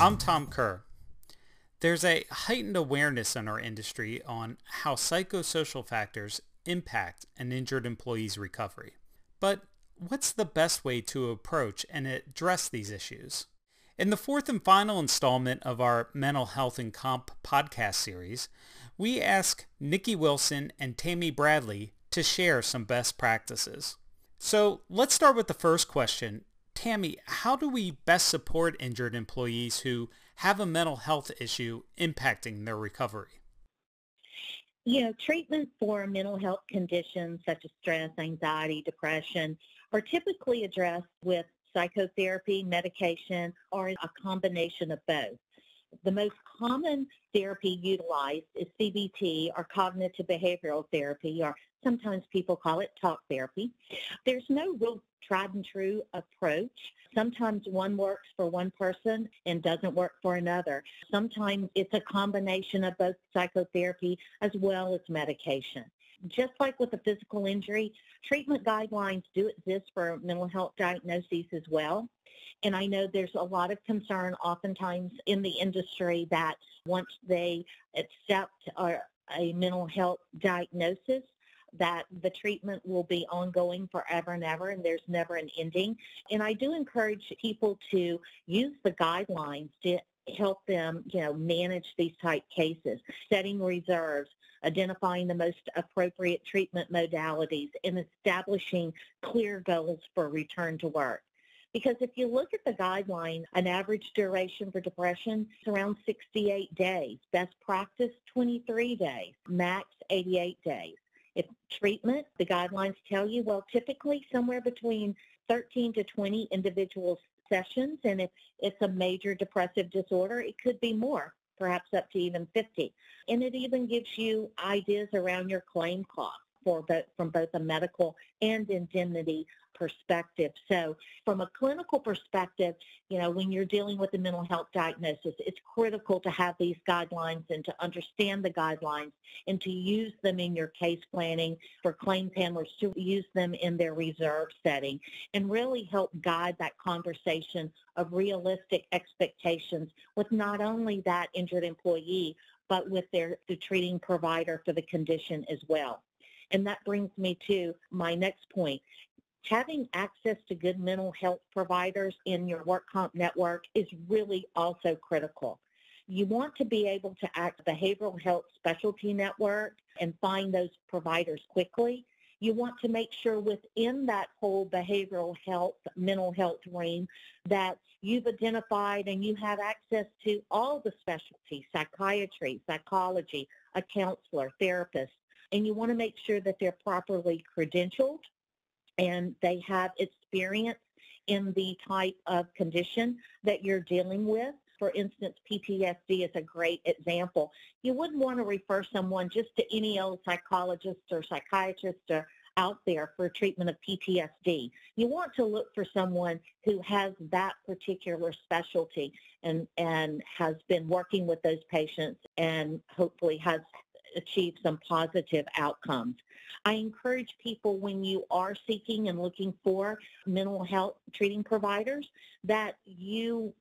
I'm Tom Kerr. There's a heightened awareness in our industry on how psychosocial factors impact an injured employee's recovery. But what's the best way to approach and address these issues? In the fourth and final installment of our Mental Health and Comp podcast series, we ask Nikki Wilson and Tammy Bradley to share some best practices. So let's start with the first question. Tammy, how do we best support injured employees who have a mental health issue impacting their recovery? You know, treatment for mental health conditions such as stress, anxiety, depression are typically addressed with psychotherapy, medication, or a combination of both. The most common therapy utilized is CBT or cognitive behavioral therapy, or sometimes people call it talk therapy. There's no real tried and true approach. Sometimes one works for one person and doesn't work for another. Sometimes it's a combination of both psychotherapy as well as medication. Just like with a physical injury, treatment guidelines do exist for mental health diagnoses as well. And I know there's a lot of concern oftentimes in the industry that once they accept a, a mental health diagnosis, that the treatment will be ongoing forever and ever and there's never an ending. And I do encourage people to use the guidelines to help them, you know, manage these type cases, setting reserves, identifying the most appropriate treatment modalities, and establishing clear goals for return to work. Because if you look at the guideline, an average duration for depression is around 68 days. Best practice, 23 days. Max, 88 days. If treatment, the guidelines tell you, well, typically somewhere between 13 to 20 individual sessions. And if it's a major depressive disorder, it could be more, perhaps up to even 50. And it even gives you ideas around your claim cost for both, from both a medical and indemnity perspective. So from a clinical perspective, you know, when you're dealing with a mental health diagnosis, it's critical to have these guidelines and to understand the guidelines and to use them in your case planning for claims handlers to use them in their reserve setting and really help guide that conversation of realistic expectations with not only that injured employee, but with their the treating provider for the condition as well. And that brings me to my next point. Having access to good mental health providers in your work comp network is really also critical. You want to be able to act behavioral health specialty network and find those providers quickly. You want to make sure within that whole behavioral health, mental health realm that you've identified and you have access to all the specialties, psychiatry, psychology, a counselor, therapist, and you want to make sure that they're properly credentialed and they have experience in the type of condition that you're dealing with. For instance, PTSD is a great example. You wouldn't want to refer someone just to any old psychologist or psychiatrist or out there for treatment of PTSD. You want to look for someone who has that particular specialty and, and has been working with those patients and hopefully has achieve some positive outcomes. I encourage people when you are seeking and looking for mental health treating providers that you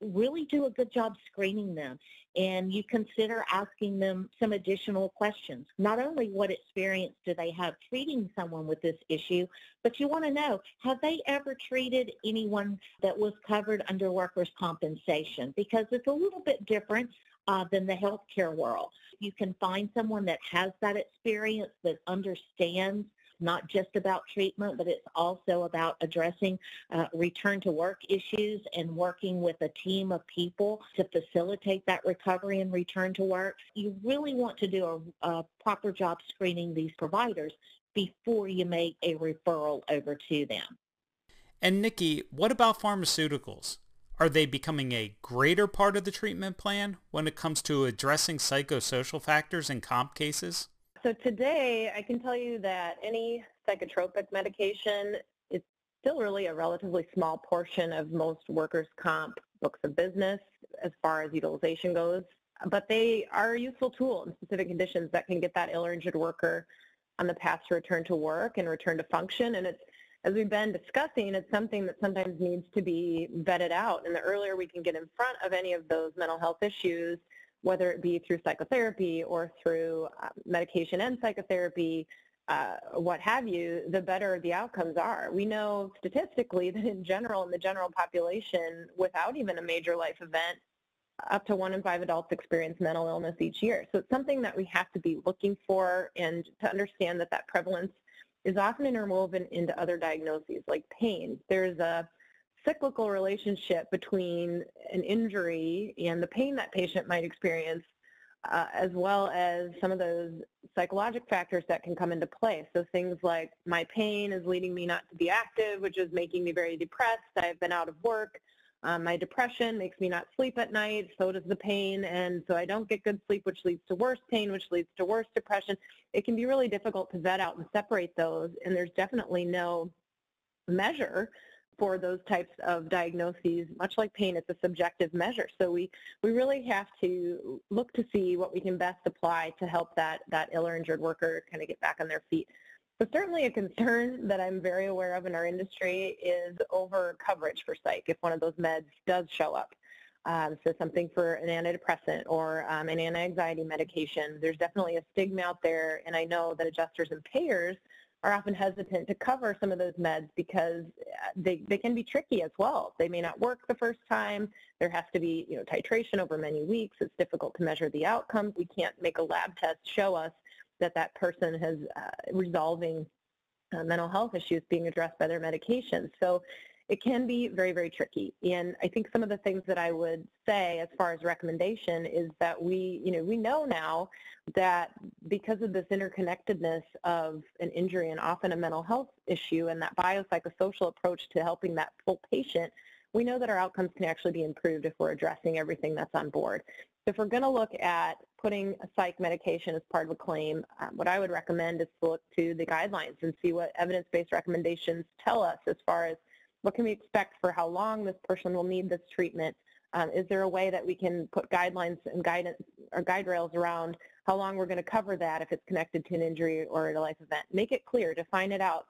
really do a good job screening them and you consider asking them some additional questions. Not only what experience do they have treating someone with this issue, but you want to know, have they ever treated anyone that was covered under workers' compensation? Because it's a little bit different uh, than the healthcare world. You can find someone that has that experience, that understands not just about treatment, but it's also about addressing uh, return to work issues and working with a team of people to facilitate that recovery and return to work. You really want to do a, a proper job screening these providers before you make a referral over to them. And Nikki, what about pharmaceuticals? Are they becoming a greater part of the treatment plan when it comes to addressing psychosocial factors in comp cases? So today, I can tell you that any psychotropic medication is still really a relatively small portion of most workers' comp books of business as far as utilization goes. But they are a useful tool in specific conditions that can get that ill or injured worker on the path to return to work and return to function. And it's as we've been discussing, it's something that sometimes needs to be vetted out. And the earlier we can get in front of any of those mental health issues, whether it be through psychotherapy or through uh, medication and psychotherapy, uh, what have you, the better the outcomes are. We know statistically that in general, in the general population, without even a major life event, up to one in five adults experience mental illness each year. So it's something that we have to be looking for and to understand that that prevalence is often interwoven into other diagnoses like pain. There's a cyclical relationship between an injury and the pain that patient might experience uh, as well as some of those psychologic factors that can come into play. So things like my pain is leading me not to be active, which is making me very depressed. I've been out of work. Um, my depression makes me not sleep at night, so does the pain, and so I don't get good sleep, which leads to worse pain, which leads to worse depression. It can be really difficult to vet out and separate those, and there's definitely no measure for those types of diagnoses. Much like pain, it's a subjective measure. So we, we really have to look to see what we can best apply to help that, that ill or injured worker kind of get back on their feet. So certainly a concern that I'm very aware of in our industry is over coverage for psych if one of those meds does show up. Um, so something for an antidepressant or um, an anti-anxiety medication. There's definitely a stigma out there, and I know that adjusters and payers are often hesitant to cover some of those meds because uh, they, they can be tricky as well. They may not work the first time. There has to be you know, titration over many weeks. It's difficult to measure the outcomes. We can't make a lab test show us that that person has uh, resolving uh, mental health issues being addressed by their medications. So it can be very, very tricky. And I think some of the things that I would say as far as recommendation is that we, you know, we know now that because of this interconnectedness of an injury and often a mental health issue and that biopsychosocial approach to helping that full patient, we know that our outcomes can actually be improved if we're addressing everything that's on board. So If we're going to look at putting a psych medication as part of a claim, um, what I would recommend is to look to the guidelines and see what evidence-based recommendations tell us as far as what can we expect for how long this person will need this treatment. Um, is there a way that we can put guidelines and guidance or guide rails around how long we're going to cover that if it's connected to an injury or a life event? Make it clear, define it out,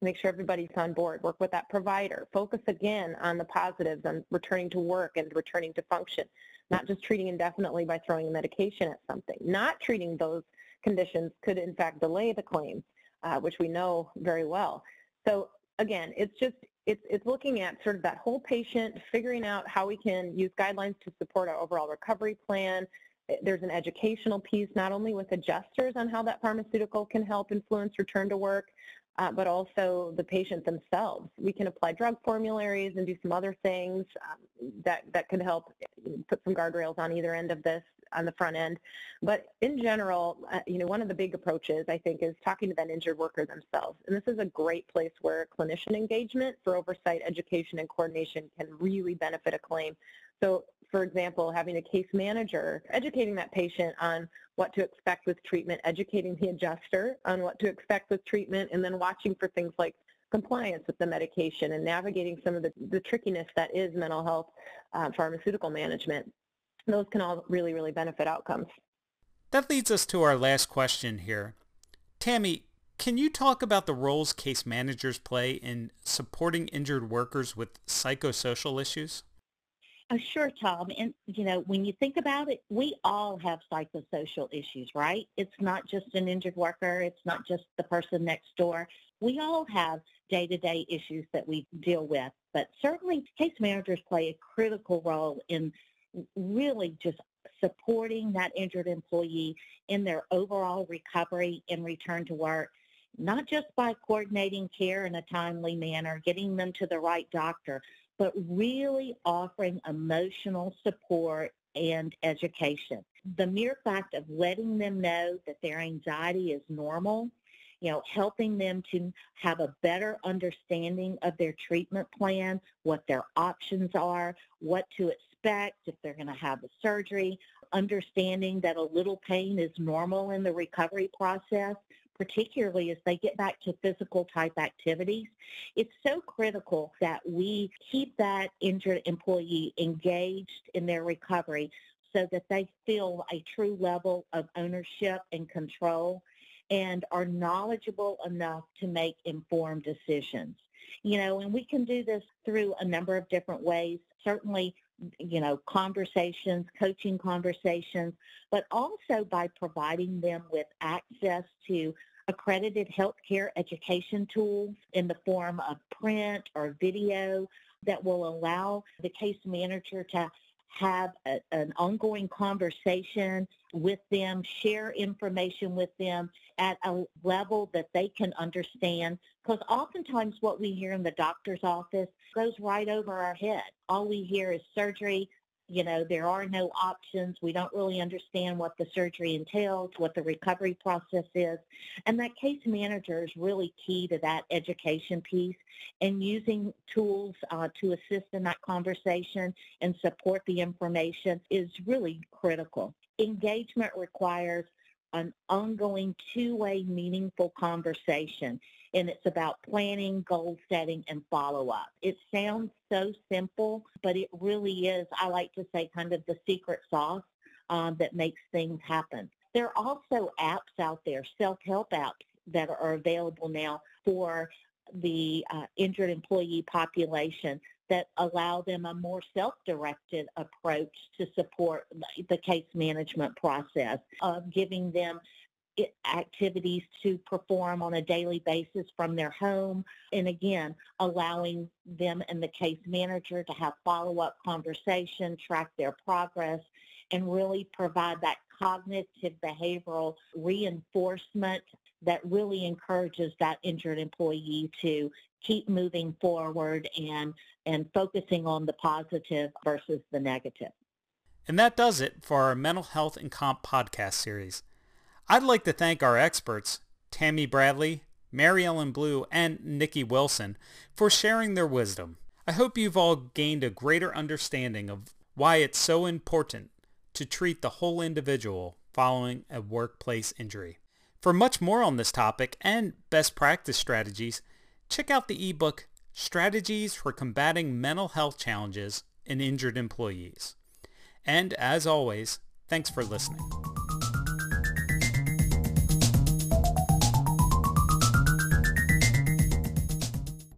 make sure everybody's on board, work with that provider, focus again on the positives, on returning to work and returning to function not just treating indefinitely by throwing a medication at something. Not treating those conditions could in fact delay the claim, uh, which we know very well. So again, it's just, it's, it's looking at sort of that whole patient, figuring out how we can use guidelines to support our overall recovery plan. There's an educational piece, not only with adjusters on how that pharmaceutical can help influence return to work, uh, but also the patient themselves. We can apply drug formularies and do some other things um, that, that could help put some guardrails on either end of this on the front end. But in general, uh, you know, one of the big approaches I think is talking to that injured worker themselves. And this is a great place where clinician engagement for oversight, education, and coordination can really benefit a claim. So for example, having a case manager, educating that patient on what to expect with treatment, educating the adjuster on what to expect with treatment, and then watching for things like compliance with the medication and navigating some of the, the trickiness that is mental health uh, pharmaceutical management. Those can all really, really benefit outcomes. That leads us to our last question here. Tammy, can you talk about the roles case managers play in supporting injured workers with psychosocial issues? Uh, sure, Tom. And, you know, when you think about it, we all have psychosocial issues, right? It's not just an injured worker. It's not just the person next door. We all have day-to-day issues that we deal with. But certainly case managers play a critical role in really just supporting that injured employee in their overall recovery and return to work, not just by coordinating care in a timely manner, getting them to the right doctor, but really offering emotional support and education. The mere fact of letting them know that their anxiety is normal, you know, helping them to have a better understanding of their treatment plan, what their options are, what to expect if they're going to have a surgery, understanding that a little pain is normal in the recovery process, particularly as they get back to physical type activities. It's so critical that we keep that injured employee engaged in their recovery so that they feel a true level of ownership and control. and are knowledgeable enough to make informed decisions. You know, and we can do this through a number of different ways. Certainly, you know, conversations, coaching conversations, but also by providing them with access to accredited healthcare education tools in the form of print or video that will allow the case manager to have a, an ongoing conversation with them, share information with them at a level that they can understand. Because oftentimes what we hear in the doctor's office goes right over our head. All we hear is surgery, you know, there are no options. We don't really understand what the surgery entails, what the recovery process is. And that case manager is really key to that education piece and using tools uh, to assist in that conversation and support the information is really critical. Engagement requires an ongoing two-way meaningful conversation and it's about planning, goal setting, and follow-up. It sounds so simple, but it really is, I like to say, kind of the secret sauce um, that makes things happen. There are also apps out there, self-help apps that are available now for the uh, injured employee population that allow them a more self-directed approach to support the case management process of giving them activities to perform on a daily basis from their home. And again, allowing them and the case manager to have follow-up conversation, track their progress, and really provide that cognitive behavioral reinforcement that really encourages that injured employee to keep moving forward and, and focusing on the positive versus the negative. And that does it for our Mental Health and Comp podcast series. I'd like to thank our experts, Tammy Bradley, Mary Ellen Blue, and Nikki Wilson, for sharing their wisdom. I hope you've all gained a greater understanding of why it's so important to treat the whole individual following a workplace injury. For much more on this topic and best practice strategies, check out the ebook Strategies for Combating Mental Health Challenges in Injured Employees. And as always, thanks for listening.